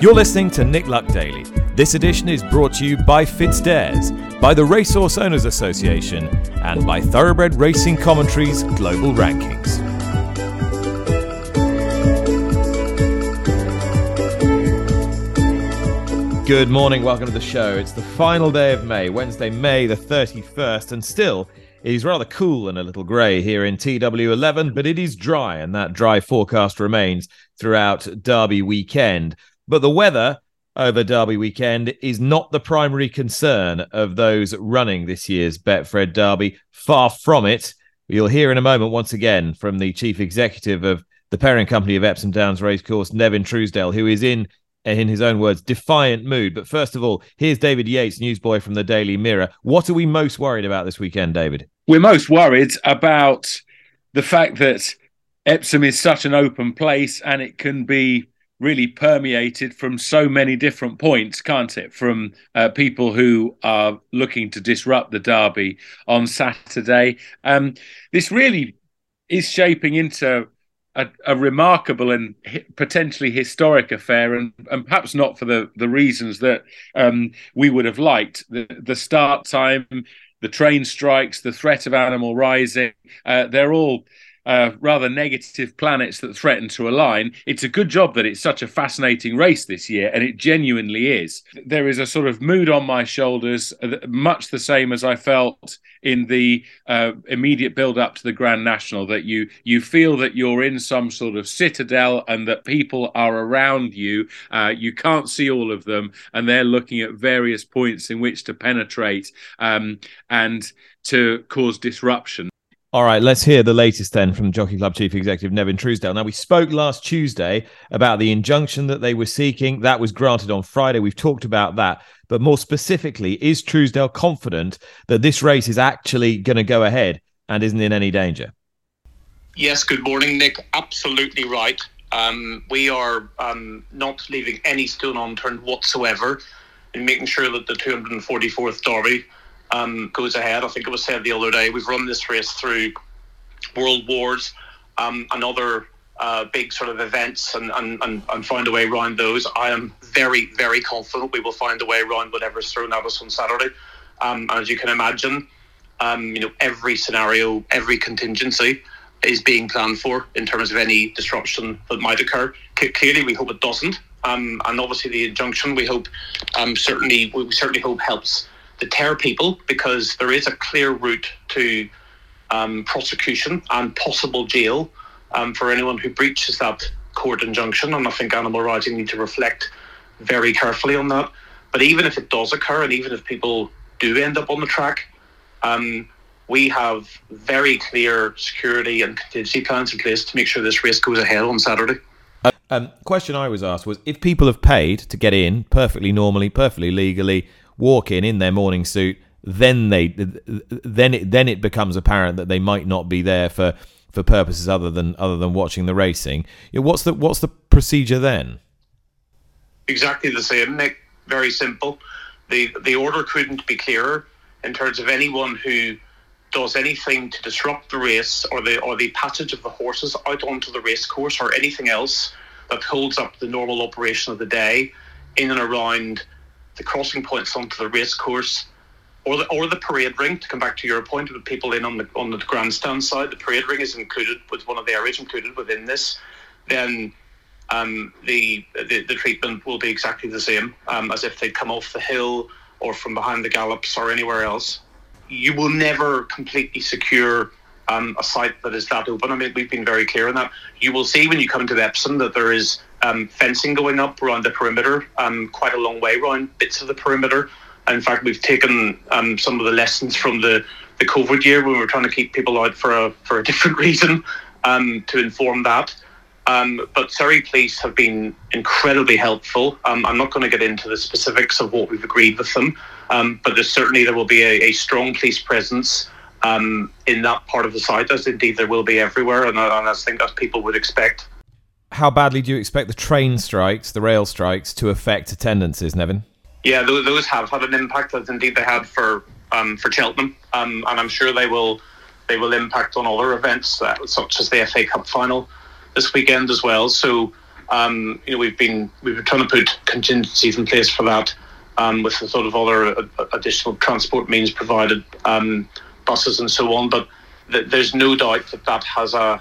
You're listening to Nick Luck Daily. This edition is brought to you by FitzDares, by the Racehorse Owners Association, and by Thoroughbred Racing Commentaries Global Rankings. Good morning, welcome to the show. It's the final day of May, Wednesday, May the 31st, and still it is rather cool and a little grey here in TW11, but it is dry, and that dry forecast remains throughout Derby weekend. But the weather over Derby weekend is not the primary concern of those running this year's Betfred Derby. Far from it. You'll hear in a moment once again from the chief executive of the parent company of Epsom Downs Racecourse, Nevin Truesdale, who is in in his own words, defiant mood. But first of all, here's David Yates, newsboy from the Daily Mirror. What are we most worried about this weekend, David? We're most worried about the fact that Epsom is such an open place and it can be really permeated from so many different points, can't it? From uh, people who are looking to disrupt the derby on Saturday. Um, this really is shaping into a, a, remarkable and potentially historic affair, and, and perhaps not for the, the reasons that um, we would have liked. The, the start time, the train strikes, the threat of Animal Rising, uh, they're all uh, rather negative planets that threaten to align. It's a good job that it's such a fascinating race this year, and it genuinely is. There is a sort of mood on my shoulders, uh, much the same as I felt in the uh, immediate build up to the Grand National. That you you feel that you're in some sort of citadel, and that people are around you. Uh, you can't see all of them, and they're looking at various points in which to penetrate um, and to cause disruption. All right, let's hear the latest then from Jockey Club Chief Executive Nevin Truesdale. Now, we spoke last Tuesday about the injunction that they were seeking. That was granted on Friday. We've talked about that. But more specifically, is Truesdale confident that this race is actually going to go ahead and isn't in any danger? Yes, good morning, Nick. Absolutely right. Um, we are um, not leaving any stone unturned whatsoever in making sure that the 244th Derby um, goes ahead. I think it was said the other day, we've run this race through world wars um, and other uh, big sort of events and, and, and, and find a way around those. I am very, very confident we will find a way around whatever's thrown at us on Saturday. Um, as you can imagine, um, you know, every scenario, every contingency is being planned for in terms of any disruption that might occur. C- clearly, we hope it doesn't. Um, and obviously, the injunction we hope um, certainly we certainly hope helps deter people because there is a clear route to um, prosecution and possible jail um, for anyone who breaches that court injunction. And I think Animal rights need to reflect very carefully on that. But even if it does occur, and even if people do end up on the track, um, we have very clear security and contingency plans in place to make sure this race goes ahead on Saturday. Um, question I was asked was if people have paid to get in perfectly normally, perfectly legally, walk in in their morning suit, then they then it, then it becomes apparent that they might not be there for for purposes other than other than watching the racing. What's the what's the procedure then? Exactly the same, Nick. Very simple. the The order couldn't be clearer in terms of anyone who does anything to disrupt the race or the or the passage of the horses out onto the race course or anything else that holds up the normal operation of the day in and around the crossing points onto the race course or the or the parade ring. To come back to your point, with people in on the on the grandstand side, the parade ring is included with one of the areas included within this. Then um, the, the, the treatment will be exactly the same um, as if they'd come off the hill or from behind the gallops or anywhere else. You will never completely secure um, a site that is that open. I mean, we've been very clear on that. You will see when you come into Epsom that there is um, fencing going up around the perimeter, um, quite a long way around bits of the perimeter. in fact, we've taken um, some of the lessons from the, the COVID year when we were trying to keep people out for a, for a different reason um, to inform that. Um, but Surrey Police have been incredibly helpful. Um, I'm not going to get into the specifics of what we've agreed with them, but there's certainly there will be a, a strong police presence in that part of the site, as indeed there will be everywhere, and, and I think as people would expect how badly do you expect the train strikes, the rail strikes, to affect attendances, Nevin? Yeah, those those have had an impact, as indeed they had for um, for Cheltenham, um, and I'm sure they will they will impact on other events uh, such as the FA Cup final this weekend as well. So um, you know we've been we've been trying to put contingencies in place for that um, with the sort of other uh, additional transport means provided, um, buses and so on. But th- there's no doubt that that has a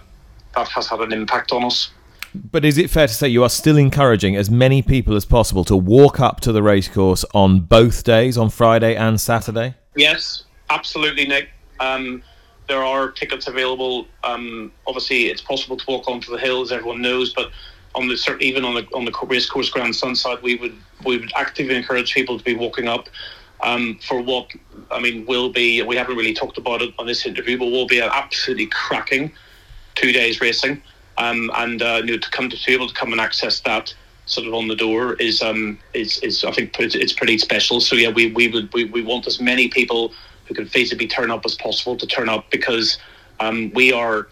that has had an impact on us. But is it fair to say you are still encouraging as many people as possible to walk up to the racecourse on both days, on Friday and Saturday? Yes, absolutely, Nick. Um, there are tickets available. Um, obviously, it's possible to walk onto the hill, as everyone knows, but on the even on the on the racecourse grandstand side, we would we would actively encourage people to be walking up um, for what I mean will be. We haven't really talked about it on this interview, but will be an absolutely cracking two days racing, um, and uh, you know, to come to be able to come and access that sort of on the door is um is, is I think it's pretty special. So yeah, we we would we, we want as many people who can feasibly turn up as possible to turn up because um, we are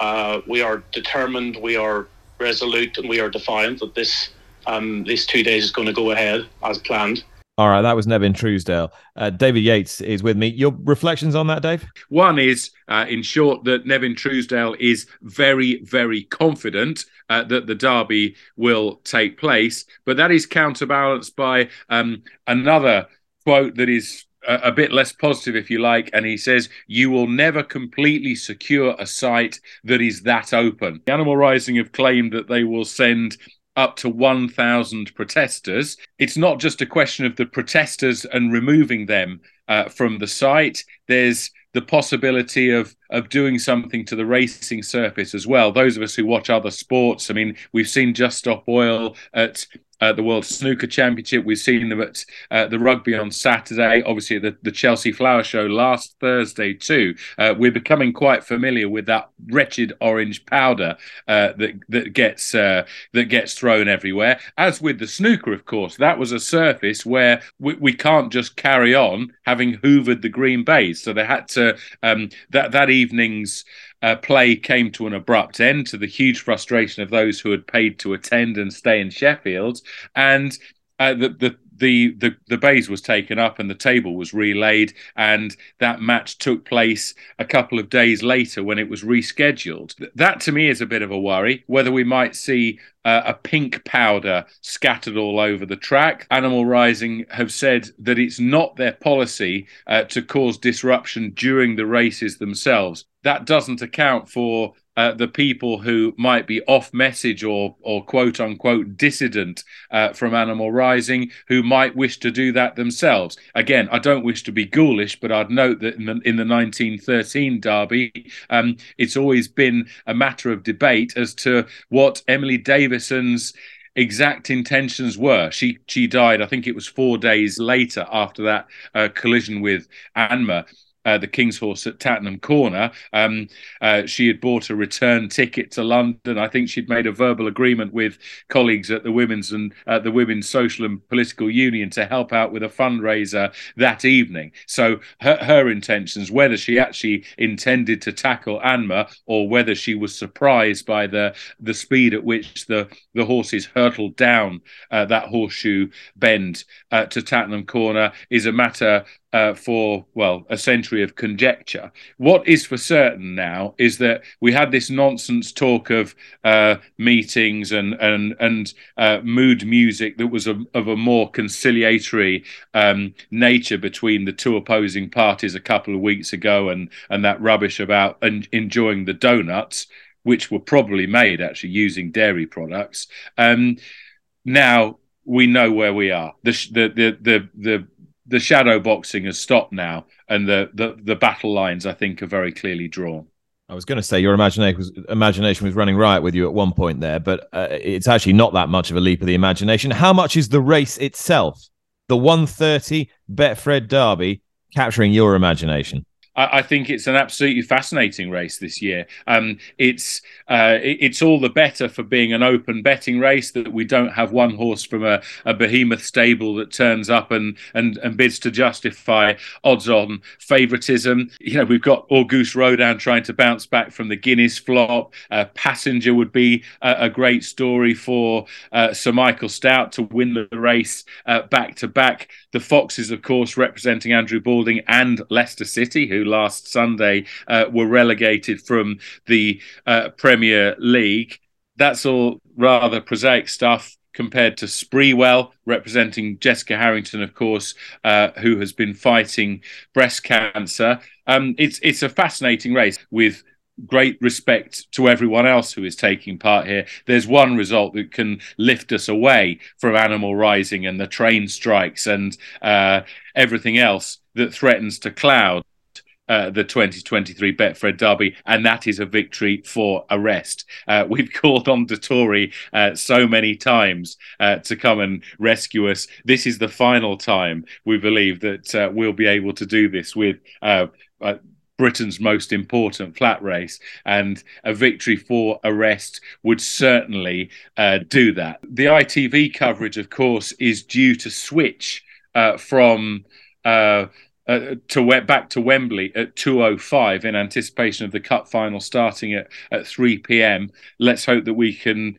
uh, we are determined, we are resolute and we are defiant that this um, this two days is going to go ahead as planned. All right, that was Nevin Truesdale. Uh, David Yates is with me. Your reflections on that, Dave? One is, uh, in short, that Nevin Truesdale is very, very confident uh, that the derby will take place, but that is counterbalanced by um, another quote that is a, bit less positive, if you like, and he says, You will never completely secure a site that is that open. The Animal Rising have claimed that they will send up to 1,000 protesters. It's not just a question of the protesters and removing them uh, from the site. There's the possibility of of doing something to the racing surface as well. Those of us who watch other sports, I mean, we've seen Just Stop Oil at uh, the World Snooker Championship. We've seen them at uh, the rugby on Saturday. Obviously, the, the Chelsea Flower Show last Thursday too. Uh, we're becoming quite familiar with that wretched orange powder uh, that that gets uh, that gets thrown everywhere. As with the snooker, of course, that was a surface where we, we can't just carry on having hoovered the green baize. So they had to um, that that evening's uh, play came to an abrupt end to the huge frustration of those who had paid to attend and stay in Sheffield. And uh, the, the the the the baize was taken up and the table was relayed and that match took place a couple of days later when it was rescheduled. That to me is a bit of a worry whether we might see uh, a pink powder scattered all over the track. Animal rising have said that it's not their policy uh, to cause disruption during the races themselves. That doesn't account for uh, the people who might be off message or or quote unquote dissident uh, from Animal Rising who might wish to do that themselves. Again, I don't wish to be ghoulish, but I'd note that in the, in the 1913 derby, um, it's always been a matter of debate as to what Emily Davison's exact intentions were. She she died, I think it was four days later after that uh, collision with Anmer uh, the King's Horse at Tattenham Corner. Um, uh, she had bought a return ticket to London. I think she'd made a verbal agreement with colleagues at the Women's and uh, the Women's Social and Political Union to help out with a fundraiser that evening. So her, her intentions, whether she actually intended to tackle Anmer or whether she was surprised by the the speed at which the the horses hurtled down uh, that horseshoe bend uh, to Tattenham Corner, is a matter uh, for, well, a century of conjecture. What is for certain now is that we had this nonsense talk of uh, meetings and, and, and uh, mood music that was a, of a more conciliatory um, nature between the two opposing parties a couple of weeks ago and, and that rubbish about en- enjoying the donuts, which were probably made actually using dairy products. Um, now we know where we are. The the the the, the the shadow boxing has stopped now, and the, the, the battle lines I think are very clearly drawn. I was going to say your imagination was, imagination was running riot with you at one point there, but uh, it's actually not that much of a leap of the imagination. How much is the race itself, the 130 Betfred Derby, capturing your imagination? I, I, think it's an absolutely fascinating race this year. Um, it's uh, it, it's all the better for being an open betting race that we don't have one horse from a, a behemoth stable that turns up and, and and bids to justify odds-on favouritism. You know, we've got Auguste Rodin trying to bounce back from the Guineas flop. Uh, Passenger would be a, a great story for uh, Sir Michael Stoute to win the race back to back the Foxes, of course, representing Andrew Balding and Leicester City, who last Sunday uh, were relegated from the uh, Premier League. That's all rather prosaic stuff compared to Sprewell, representing Jessica Harrington, of course, uh, who has been fighting breast cancer. Um, it's it's a fascinating race with great respect to everyone else who is taking part here. There's one result that can lift us away from Animal Rising and the train strikes and uh, everything else that threatens to cloud uh, the 2023 Betfred Derby, and that is a victory for Arrest. Uh, we've called on Dettori uh, so many times uh, to come and rescue us. This is the final time we believe that uh, we'll be able to do this with. Britain's most important flat race, and a victory for Arrest would certainly uh, do that. The ITV coverage, of course, is due to switch uh, from uh, uh to back to Wembley at 2:05 in anticipation of the cup final starting at at 3 p.m. Let's hope that we can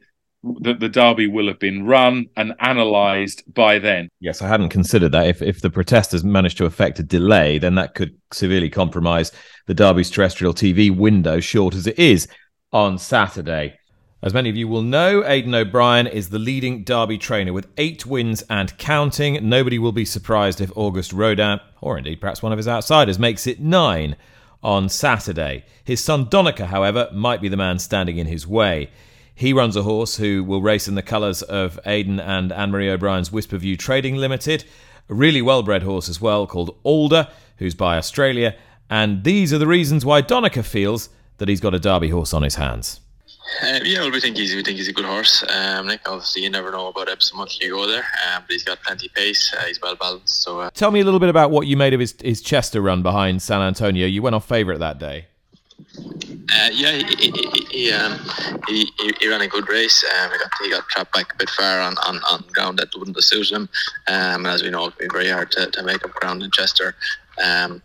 that the derby will have been run and analysed by then. Yes, I hadn't considered that. If if the protesters managed to effect a delay, then that could severely compromise the derby's terrestrial TV window, short as it is on Saturday. As many of you will know, Aidan O'Brien is the leading Derby trainer with eight wins and counting. Nobody will be surprised if Auguste Rodin, or indeed perhaps one of his outsiders, makes it nine on Saturday. His son Donnacha, however, might be the man standing in his way. He runs a horse who will race in the colours of Aidan and Anne Marie O'Brien's Whisper View Trading Limited. A really well bred horse as well called Alder, who's by Australia. And these are the reasons why Donnacha feels that he's got a Derby horse on his hands. Uh, yeah, well, we think he's we think he's a good horse. Um, Nick, obviously, you never know about Epsom until you go there, um, but he's got plenty of pace. Uh, he's well balanced. So, uh, tell me a little bit about what you made of his his Chester run behind San Antonio. You went off favourite that day. Uh, yeah, he he, he, um, he, he, ran a good race. Um, he got he got trapped back a bit far on, on, on ground that wouldn't suited him. Um, and as we know, it's been very hard to, to make up ground in Chester. Um,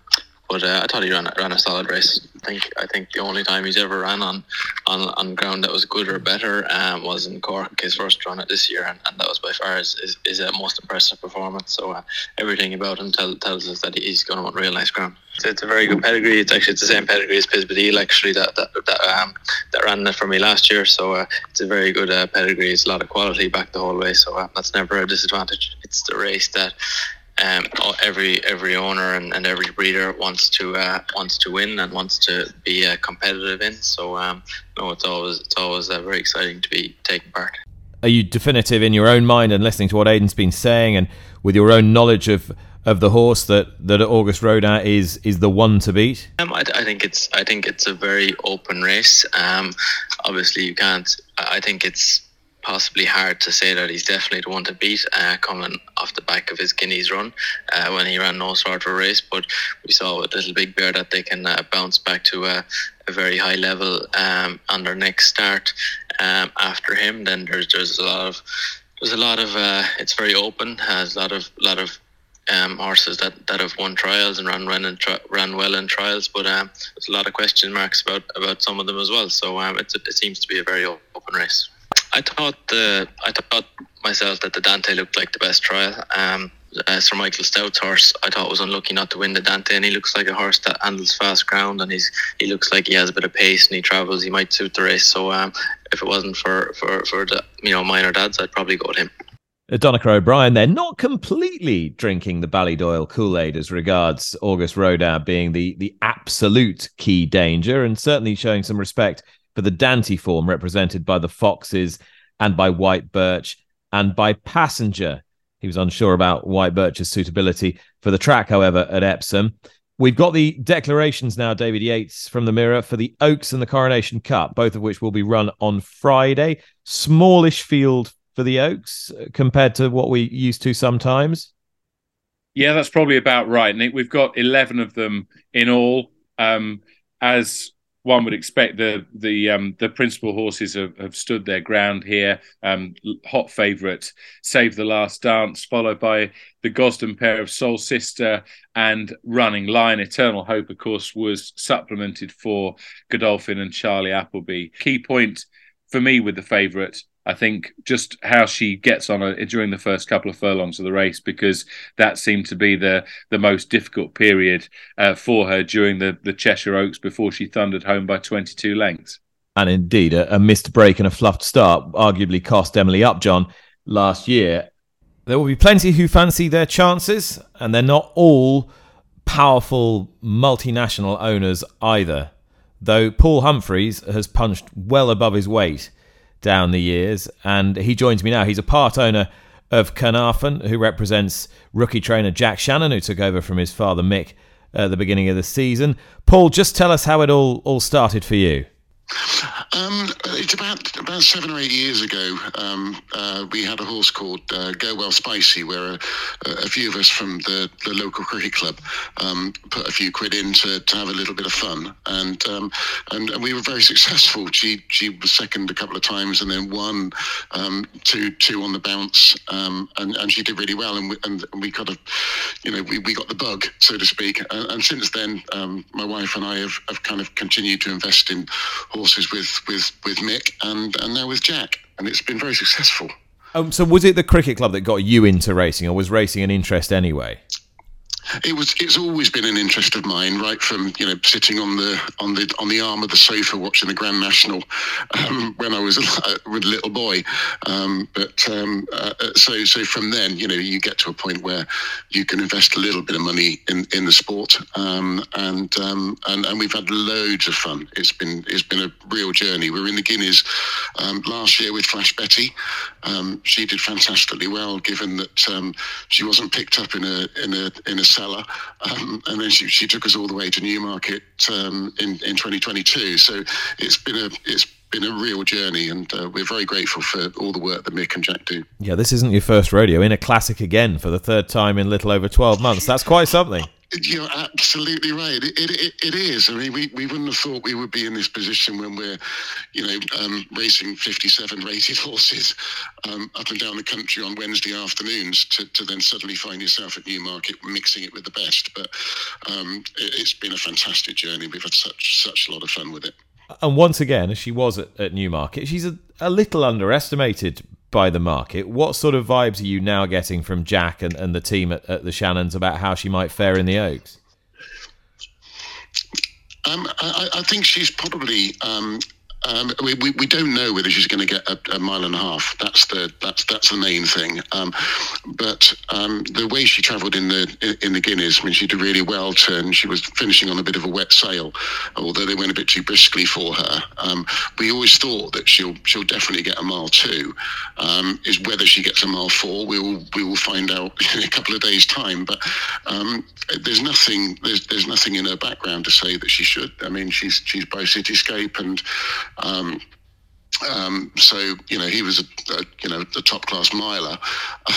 but uh, I thought he ran ran a solid race. I think I think the only time he's ever ran on on, on ground that was good or better um, was in Cork, his first run at this year, and, and that was by far his, his, his uh, most impressive performance. So uh, everything about him tell, tells us that he's going on real nice ground. It's, it's, a very good pedigree. It's actually it's the same pedigree as Piz Badile actually that that that, um, that ran it for me last year. So uh, it's a very good uh, pedigree. It's a lot of quality back the whole way. So uh, that's never a disadvantage. It's the race that um, every every owner and, and every breeder wants to uh, wants to win and wants to be uh, competitive in. So um, no, it's always it's always uh, very exciting to be taking part. Are you definitive in your own mind and listening to what Aidan's been saying, and with your own knowledge of of the horse that that Auguste Rodin is is the one to beat? Um, I, I, think it's I think it's a very open race. Um, obviously, you can't. I think it's possibly hard to say that he's definitely the one to beat uh, coming off the back of his Guineas run uh, when he ran no sort of a race. But we saw with Little Big Bear that they can uh, bounce back to a, a, very high level um, on their next start um, after him. Then there's there's a lot of there's a lot of uh, it's very open. Has a lot of lot of um, horses that, that have won trials and ran well in, tri- ran well in trials, but um, there's a lot of question marks about, about some of them as well. So um, it seems to be a very open race. I thought the I thought myself that the Dante looked like the best trial. Um, uh, Sir Michael Stoute's horse, I thought was unlucky not to win the Dante, and he looks like a horse that handles fast ground, and he's he looks like he has a bit of pace and he travels. He might suit the race. So um, if it wasn't for for for the you know minor dads, I'd probably go with him. Donnacha O'Brien, they're not completely drinking the Ballydoyle Kool Aid as regards Auguste Rodin being the the absolute key danger, and certainly showing some respect for the Dante form represented by the Foxes and by White Birch and by Passenger. He was unsure about White Birch's suitability for the track, however, at Epsom. We've got the declarations now, David Yates from the Mirror, for the Oaks and the Coronation Cup, both of which will be run on Friday. Smallish field for the Oaks uh, compared to what we used to sometimes. Yeah, that's probably about right, Nick. We've got 11 of them in all. Um, as one would expect the the um, the principal horses have, have stood their ground here. Um, hot favourite, Save the Last Dance, followed by the Gosden pair of Soul Sister and Running Lion. Eternal Hope, of course, was supplemented for Godolphin and Charlie Appleby. Key point for me with the favourite I think just how she gets on a, during the first couple of furlongs of the race, because that seemed to be the the most difficult period uh, for her during the the Cheshire Oaks before she thundered home by 22 lengths. And indeed, a, a missed break and a fluffed start arguably cost Emily Upjohn last year. There will be plenty who fancy their chances, and they're not all powerful multinational owners either. Though Paul Humphreys has punched well above his weight down the years, and he joins me now. He's a part owner of Caernarfon, who represents rookie trainer Jack Shannon, who took over from his father Mick at the beginning of the season. Paul, just tell us how it all all started for you. Um, it's about about seven or eight years ago. Um, uh, we had a horse called uh, Go Well Spicy, where a, a, few of us from the, the local cricket club um, put a few quid in to, to have a little bit of fun, and, um, and and we were very successful. She she was second a couple of times, and then won um, two two on the bounce, um, and and she did really well, and we, and we kind of, you know, we, we got the bug, so to speak, and, and since then, my wife and I have, have kind of continued to invest in horses with with with Mick and and now with Jack, and it's been very successful. Um, so was it the cricket club that got you into racing, or was racing an interest anyway? It was. It's always been an interest of mine, right from you know sitting on the on the on the arm of the sofa watching the Grand National um, when I was a, a little boy. Um, but um, uh, so so from then, you know, you get to a point where you can invest a little bit of money in, in the sport, um, and, um, and and we've had loads of fun. It's been it's been a real journey. We were in the Guineas um, last year with Flash Betty. She did fantastically well, given that she wasn't picked up in a in a in a seller, um, and then she, she took us all the way to Newmarket um, in in 2022. So it's been a it's been a real journey, and uh, we're very grateful for all the work that Mick and Jack do. Yeah, this isn't your first rodeo in a classic again for the third time in little over 12 months. That's quite something. You're absolutely right. It, it, it is. I mean, we, we wouldn't have thought we would be in this position when we're, you know, um, racing 57 rated horses um, up and down the country on Wednesday afternoons to, to then suddenly find yourself at Newmarket mixing it with the best. But um, it, has been a fantastic journey. We've had such such a lot of fun with it. And once again, as she was at, at Newmarket, she's a, a little underestimated by the market. What sort of vibes are you now getting from Jack and, and the team at, at the Shannons about how she might fare in the Oaks? Um, I, I, think she's probably um, um, we, we, we, don't know whether she's going to get a, a, mile and a half. That's the that's that's the main thing. Um, but um, the way she travelled in the in the Guineas, I mean, she did really well. Turn, she was finishing on a bit of a wet sail, although they went a bit too briskly for her. Um, we always thought that she'll she'll definitely get a mile two. Um, is whether she gets a mile four, we will we will find out in a couple of days' time. But um, there's nothing there's there's nothing in her background to say that she should. I mean, she's she's by Cityscape and um, um, so you know he was a, a you know a top class miler.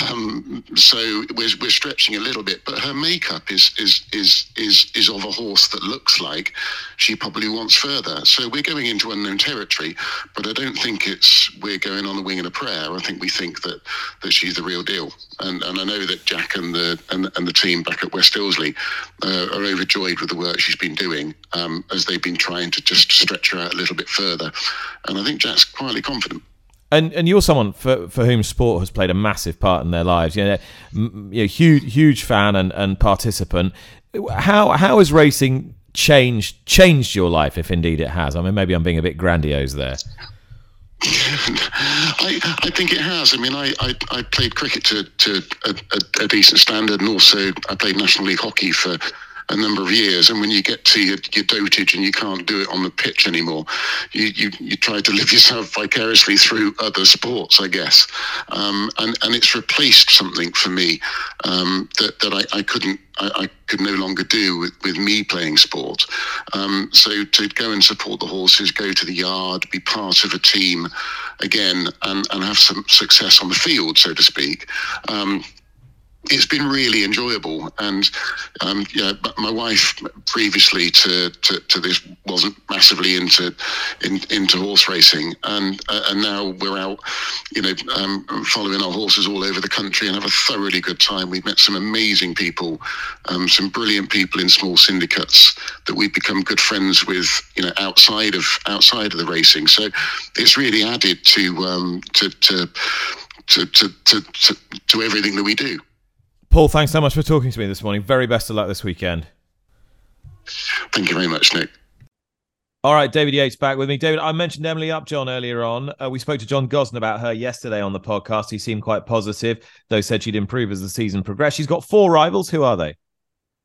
Um, so we're, we're stretching a little bit, but her makeup is is is is is of a horse that looks like she probably wants further. So we're going into unknown territory, but I don't think it's we're going on the wing and a prayer. I think we think that that she's the real deal, and and I know that Jack and the and, and the team back at West Ilsley uh, are overjoyed with the work she's been doing um, as they've been trying to just stretch her out a little bit further, and I think Jack's quietly confident. And and you're someone for for whom sport has played a massive part in their lives. You know, you know huge huge fan and, and participant. How how has racing changed changed your life, if indeed it has? I mean, maybe I'm being a bit grandiose there. I, I think it has. I mean, I, I, I played cricket to, to a, a, a, decent standard, and also I played National League hockey for a number of years. And when you get to your, your dotage and you can't do it on the pitch anymore, you, you, you try to live yourself vicariously through other sports, I guess. Um, and, and it's replaced something for me um, that, that I, I couldn't, I, I, could no longer do with, with me playing sport. Um, so to go and support the horses, go to the yard, be part of a team again, and, and have some success on the field, so to speak. Um, it's been really enjoyable. And um, yeah, my wife previously to, to, to, this wasn't massively into in, into horse racing, and uh, and now we're out, you know, um, following our horses all over the country and have a thoroughly good time. We've met some amazing people, um, some brilliant people in small syndicates that we've become good friends with, you know, outside of outside of the racing. So it's really added to um, to to, to, to, to, to everything that we do. Paul, thanks so much for talking to me this morning. Very best of luck this weekend. Thank you very much, Nick. All right, David Yates back with me. David, I mentioned Emily Upjohn earlier on. Uh, we spoke to John Gosden about her yesterday on the podcast. He seemed quite positive, though said she'd improve as the season progressed. She's got four rivals. Who are they?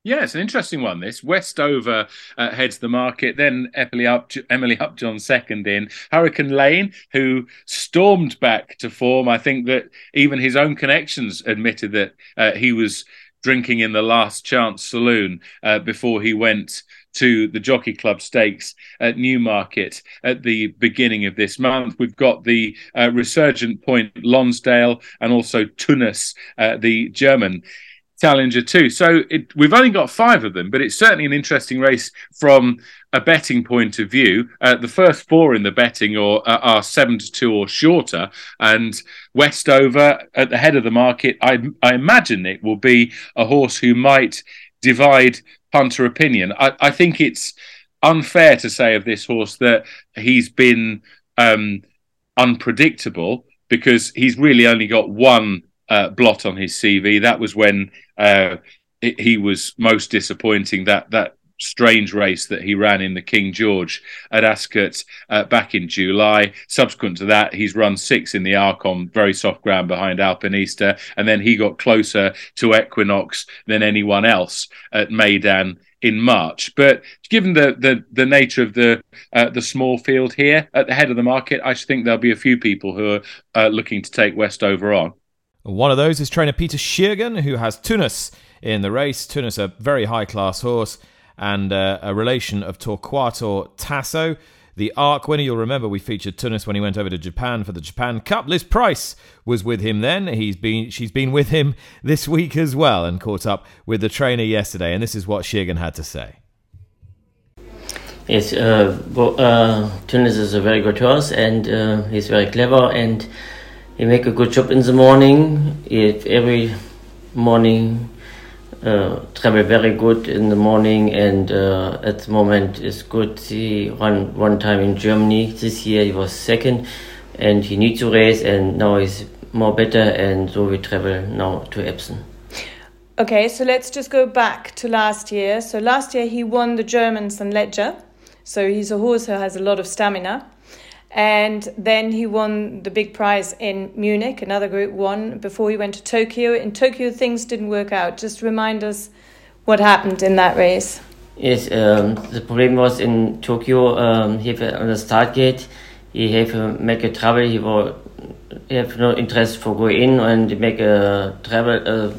Yeah, it's an interesting one. This Westover uh, heads the market. Then Emily, Emily Upjohn second in. Hurricane Lane, who stormed back to form. I think that even his own connections admitted that uh, he was drinking in the Last Chance Saloon uh, before he went to the Jockey Club Stakes at Newmarket at the beginning of this month. We've got the uh, resurgent point Lonsdale and also Tunnes, uh, the German Challenger too. So it, we've only got five of them, but it's certainly an interesting race from a betting point of view. Uh, the first four in the betting are, uh, are seven to two or shorter, and Westover at the head of the market. I, I imagine it will be a horse who might divide punter opinion. I, I think it's unfair to say of this horse that he's been um, unpredictable because he's really only got one uh, blot on his CV. That was when uh, it, he was most disappointing. That that strange race that he ran in the King George at Ascot uh, back in July. Subsequent to that, he's run six in the Arc on, very soft ground behind Alpinista, and then he got closer to Equinox than anyone else at Meydan in March. But given the the, the nature of the uh, the small field here at the head of the market, I think there'll be a few people who are uh, looking to take Westover on. One of those is trainer Peter Schiergen, who has Tunnes in the race. Tunnes, a very high class horse, and uh, a relation of Torquato Tasso. The ARC winner, you'll remember we featured Tunnes when he went over to Japan for the Japan Cup. Liz Price was with him then. He's been, she's been with him this week as well and caught up with the trainer yesterday. And this is what Schiergen had to say. Yes, uh, well, uh, Tunnes is a very good horse and uh, he's very clever and he make a good job in the morning. He every morning uh, travel very good in the morning, and uh, at the moment is good. He run one time in Germany this year. He was second, and he needs to race, and now he's more better, and so we travel now to Epsom. Okay, so let's just go back to last year. So last year he won the German St. Leger. So he's a horse who has a lot of stamina. And then he won the big prize in Munich, another Group One, before he went to Tokyo. In Tokyo, things didn't work out. Just remind us what happened in that race. Yes, um, the problem was in Tokyo. Um, he have on the start gate, he have uh, make a travel. He was he have no interest for go in and make a travel. Uh,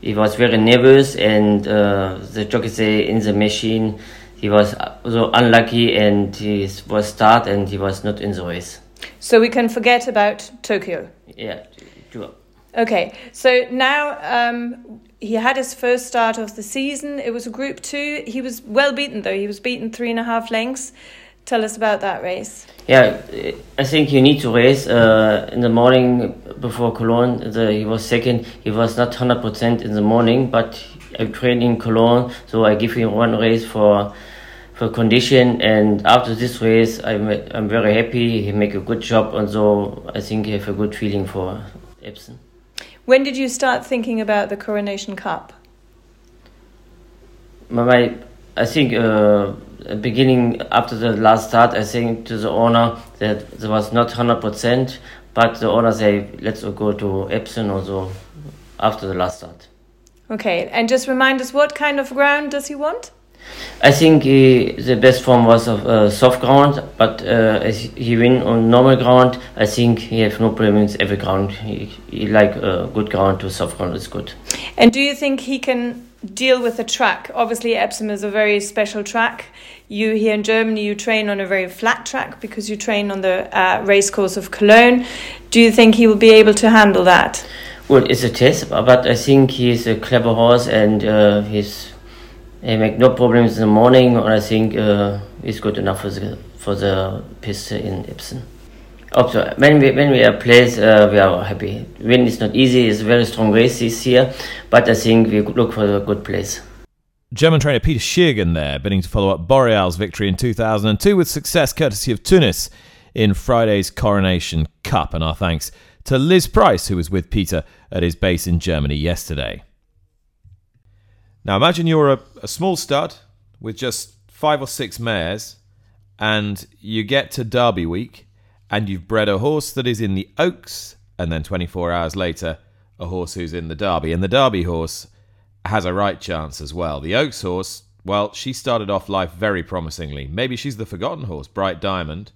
he was very nervous, and uh, the jockey say in the machine he was so unlucky and he was start and he was not in the race. So we can forget about Tokyo. Yeah, sure. Okay, so now um, he had his first start of the season. It was a Group Two. He was well beaten though. He was beaten three and a half lengths. Tell us about that race. Yeah, I think you need to race uh, in the morning before Cologne. The, he was second. He was not hundred percent in the morning, but I trained in Cologne, so I give him one race for for condition. And after this race, I'm I'm very happy. He make a good job, and so I think he have a good feeling for Epsom. When did you start thinking about the Coronation Cup? My, I think uh, beginning after the last start, I think to the owner that there was not hundred percent, but the owner say let's go to Epsom also after the last start. Okay, and just remind us what kind of ground does he want? I think he, the best form was of uh, soft ground, but uh, as he win on normal ground, I think he have no problems every ground. He, he like uh, good ground to soft ground is good. And do you think he can deal with the track? Obviously, Epsom is a very special track. You here in Germany, you train on a very flat track because you train on the uh, racecourse of Cologne. Do you think he will be able to handle that? Well, it's a test, but I think he's a clever horse and uh, he's he make no problems in the morning. And I think uh, he's good enough for the for the piste in Epsom. Also, when we when we are placed, uh, we are happy. Win is not easy. It's a very strong race this year, but I think we look for a good place. German trainer Peter Schiergen there, bidding to follow up Boreal's victory in 2002 with success courtesy of Tunnes in Friday's Coronation Cup. And our thanks to Liz Price, who was with Peter at his base in Germany yesterday. Now imagine you're a, a small stud with just five or six mares, and you get to Derby week, and you've bred a horse that is in the Oaks, and then 24 hours later, a horse who's in the Derby. And the Derby horse has a right chance as well. The Oaks horse, well, she started off life very promisingly. Maybe she's the forgotten horse, Bright Diamond.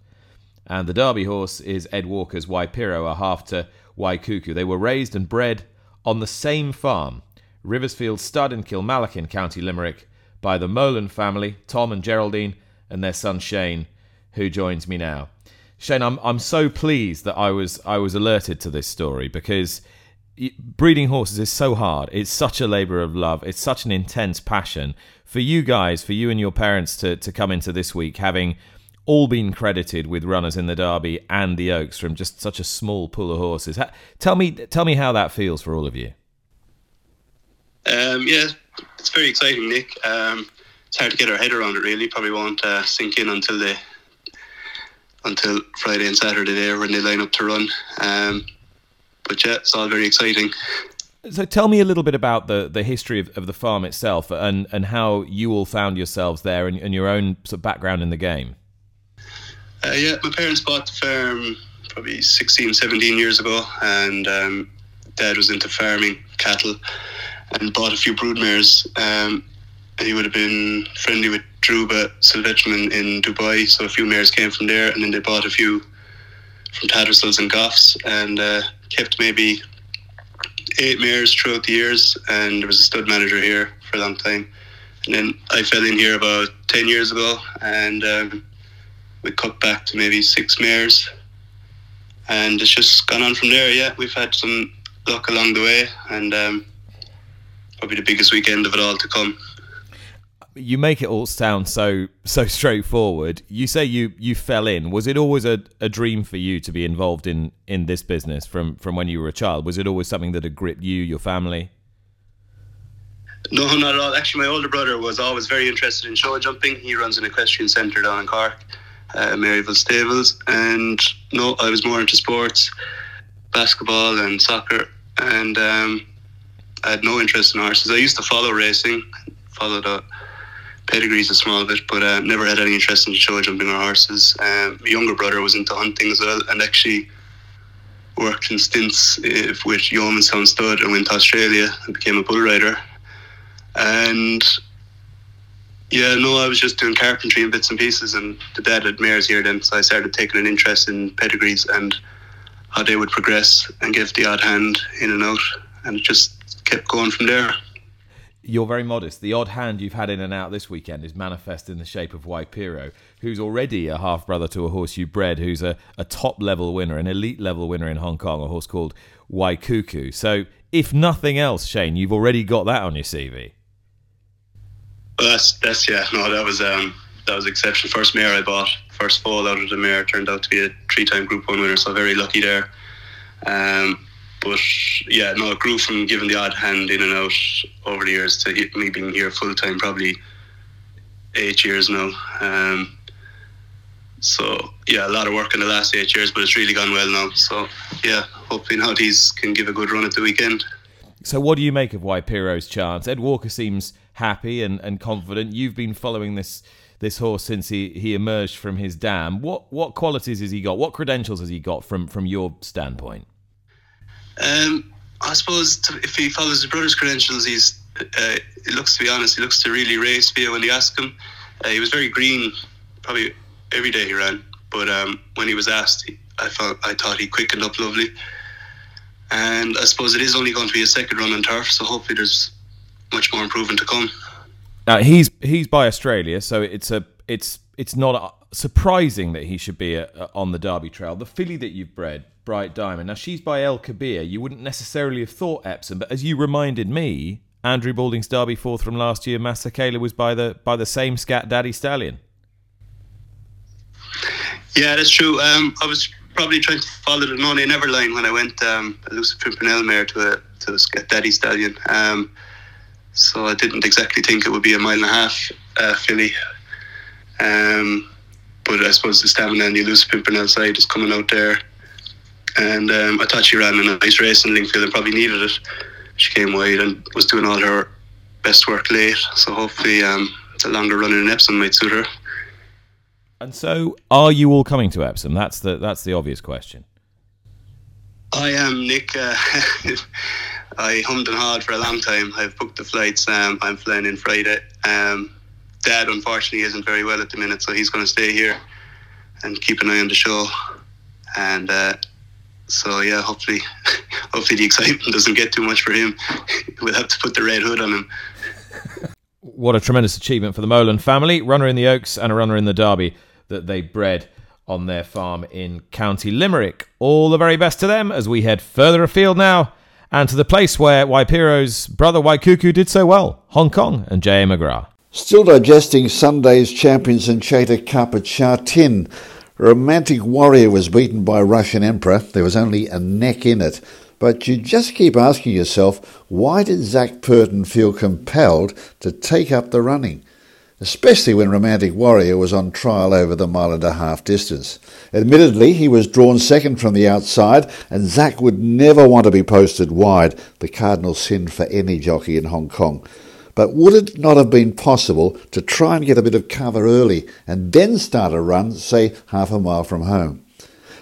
And the Derby horse is Ed Walker's Waipiro, a half to Waikuku. They were raised and bred on the same farm, Riversfield Stud in Kilmallock County Limerick, by the Molan family, Tom and Geraldine, and their son Shane, who joins me now. Shane, I'm I'm so pleased that I was I was alerted to this story because breeding horses is so hard. It's such a labor of love. It's such an intense passion for you guys, for you and your parents to to come into this week having all been credited with runners in the Derby and the Oaks from just such a small pool of horses. Tell me, tell me how that feels for all of you. Um, yeah, it's very exciting, Nick. Um, it's hard to get our head around it. Really, probably won't uh, sink in until the until Friday and Saturday there when they line up to run. Um, but yeah, it's all very exciting. So tell me a little bit about the, the history of, of the farm itself and, and how you all found yourselves there and, and your own sort of background in the game. Uh, yeah, my parents bought the farm probably 16, 17 years ago, and um, dad was into farming cattle and bought a few broodmares. Um, and he would have been friendly with Druba Silvestrman in Dubai, so a few mares came from there, and then they bought a few from Tattersalls and Goffs, and uh, kept maybe eight mares throughout the years, and there was a stud manager here for a long time. And then I fell in here about 10 years ago, and um, we cut back to maybe six mares. And it's just gone on from there, yeah. We've had some luck along the way, and um, probably the biggest weekend of it all to come you make it all sound so so straightforward. You say you you fell in. Was it always a, a dream for you to be involved in in this business from from when you were a child? Was it always something that had gripped you, your family? No, not at all. Actually, my older brother was always very interested in show jumping. He runs an equestrian centre down in Cork, uh, Maryville Stables, and no, I was more into sports, basketball and soccer, and um, I had no interest in horses. I used to follow racing, followed the pedigree's a small bit, but uh, never had any interest in show jumping or horses. Um, my younger brother was into hunting as well, and actually worked in stints uh, with Yeomanstown Stud and went to Australia and became a bull rider. And yeah, no, I was just doing carpentry and bits and pieces, and the dad had mares here then, so I started taking an interest in pedigrees and how they would progress and give the odd hand in and out, and it just kept going from there you're very modest. The odd hand you've had in and out this weekend is manifest in the shape of Waipiro, who's already a half brother to a horse you bred, who's a, a top level winner, an elite level winner in Hong Kong, a horse called Waikuku. So, if nothing else, Shane, you've already got that on your CV. That's that's yeah, no, that was um that was exceptional. First mare I bought, first fall out of the mare turned out to be a three time Group One winner, so very lucky there. Um, but yeah, no, it grew from giving the odd hand in and out over the years to me being here full time, probably eight years now. Um, so yeah, a lot of work in the last eight years, but it's really gone well now. So yeah, hopefully now these can give a good run at the weekend. So what do you make of Waipiro's chance? Ed Walker seems happy and, and confident. You've been following this this horse since he, he emerged from his dam. What what qualities has he got? What credentials has he got from from your standpoint? Um, I suppose to, if he follows his brother's credentials, he's. Uh, he looks to be honest. He looks to really race via when you ask him. Uh, he was very green, probably every day he ran. But um, when he was asked, he, I felt I thought he quickened up lovely. And I suppose it is only going to be a second run on turf, so hopefully there's much more improvement to come. Now he's he's by Australia, so it's a it's it's not surprising that he should be a, a, on the Derby Trail. The filly that you've bred, Bright Diamond. Now she's by El Kabir. You wouldn't necessarily have thought Epsom, but as you reminded me, Andrew Balding's Derby fourth from last year, Masekela was by the by the same scat Daddy Stallion. Yeah, that's true. Um, I was probably trying to follow the Nonny Never line when I went um, Elusive Pimpernel mare to a to a scat Daddy Stallion. Um, so I didn't exactly think it would be a mile and a half uh, filly. Um, but I suppose the stamina and the Elusive Pimpernel side is coming out there. And um, I thought she ran a nice race in Lingfield and probably needed it. She came wide and was doing all her best work late. So hopefully um, it's a longer run in Epsom might suit her. And so, are you all coming to Epsom? That's the that's the obvious question. I am Nick. Uh, I hummed and hawed for a long time. I've booked the flights. Um, I'm flying in Friday. Um, Dad, unfortunately, isn't very well at the minute, so he's going to stay here and keep an eye on the show. And uh, so, yeah, hopefully, hopefully the excitement doesn't get too much for him. we'll have to put the red hood on him. what a tremendous achievement for the Molan family! Runner in the Oaks and a runner in the Derby that they bred on their farm in County Limerick. All the very best to them as we head further afield now and to the place where Waipiro's brother Waikuku did so well, Hong Kong and J.A. McGrath. Still digesting Sunday's Champions and Chater Cup at Sha Tin. Romantic Warrior was beaten by Russian Emperor. There was only a neck in it. But you just keep asking yourself, why did Zac Purton feel compelled to take up the running? Especially when Romantic Warrior was on trial over the mile and a half distance. Admittedly, he was drawn second from the outside, and Zac would never want to be posted wide, the cardinal sin for any jockey in Hong Kong. But would it not have been possible to try and get a bit of cover early and then start a run, say half a mile from home?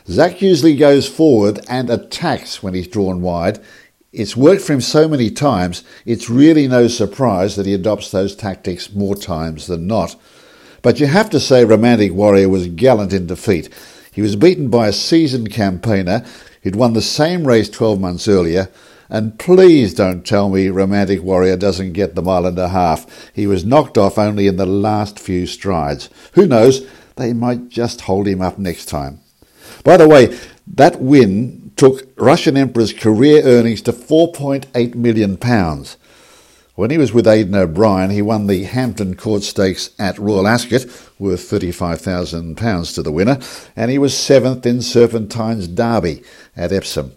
Zac usually goes forward and attacks when he's drawn wide. It's worked for him so many times, it's really no surprise that he adopts those tactics more times than not. But you have to say Romantic Warrior was gallant in defeat. He was beaten by a seasoned campaigner who'd won the same race 12 months earlier and please don't tell me Romantic Warrior doesn't get the mile and a half. He was knocked off only in the last few strides. Who knows? They might just hold him up next time. By the way, that win took Russian Emperor's career earnings to £4.8 million. When he was with Aidan O'Brien, he won the Hampton Court Stakes at Royal Ascot, worth £35,000 to the winner, and he was seventh in Serpentine's Derby at Epsom.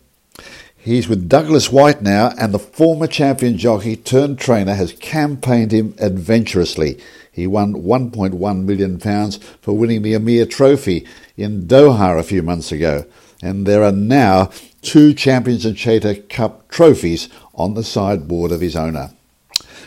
He's with Douglas Whyte now, and the former champion jockey turned trainer has campaigned him adventurously. He won £1.1 million for winning the Emir Trophy in Doha a few months ago. And there are now two Champions and Chater Cup trophies on the sideboard of his owner.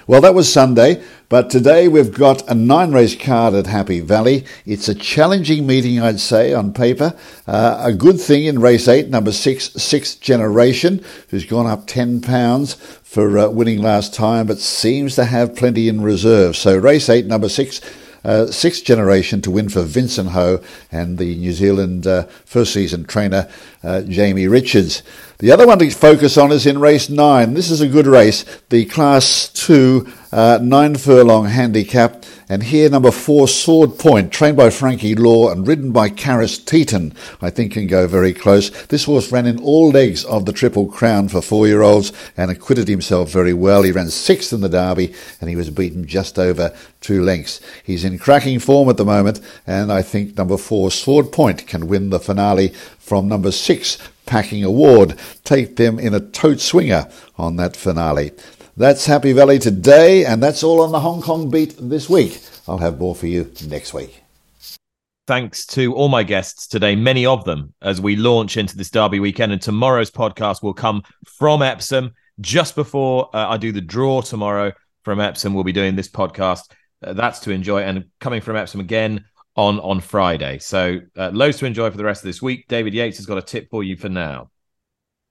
Well, that was Sunday, but today we've got a nine race card at Happy Valley. It's a challenging meeting, I'd say, on paper. Uh, a good thing in race eight, number six, sixth generation, who's gone up £10 for uh, winning last time, but seems to have plenty in reserve. So race eight, number six, uh, sixth generation to win for Vincent Ho and the New Zealand uh, first season trainer uh, Jamie Richards. The other one to focus on is in race nine. This is a good race, the Class 2 uh, nine furlong handicap. And here, number four, Sword Point, trained by Frankie Lor and ridden by Karis Teetan, I think can go very close. This horse ran in all legs of the Triple Crown for four year olds and acquitted himself very well. He ran sixth in the Derby and he was beaten just over two lengths. He's in cracking form at the moment, and I think number four, Sword Point, can win the finale from number six, Packing Award. Take them in a tote swinger on that finale. That's Happy Valley today, and that's all on the Hong Kong beat this week. I'll have more for you next week. Thanks to all my guests today, many of them, as we launch into this Derby weekend. And tomorrow's podcast will come from Epsom just before uh, I do the draw tomorrow from Epsom. We'll be doing this podcast. Uh, that's to enjoy, and coming from Epsom again on on Friday. So uh, loads to enjoy for the rest of this week. David Yates has got a tip for you for now.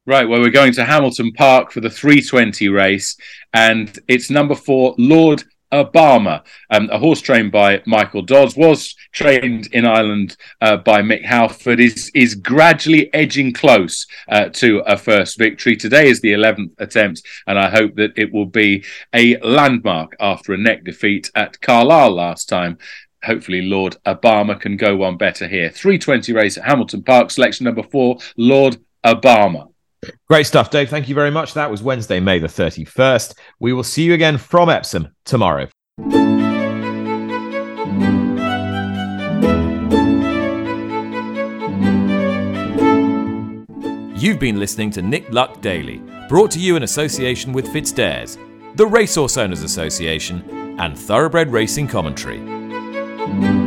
Right, well, we're going to Hamilton Park for the 320 race, and it's number four, Lord Obama, um, a horse trained by Michael Dods, was trained in Ireland uh, by Mick Halford, is, is gradually edging close uh, to a first victory. Today is the 11th attempt, and I hope that it will be a landmark after a neck defeat at Carlisle last time hopefully Lord Obama can go one better here. 320 race at Hamilton Park, selection number four, Lord Obama. Great stuff, Dave. Thank you very much. That was Wednesday, May the 31st. We will see you again from Epsom tomorrow. You've been listening to Nick Luck Daily, brought to you in association with FitzDares, the Racehorse Owners Association, and Thoroughbred Racing Commentary. Thank you.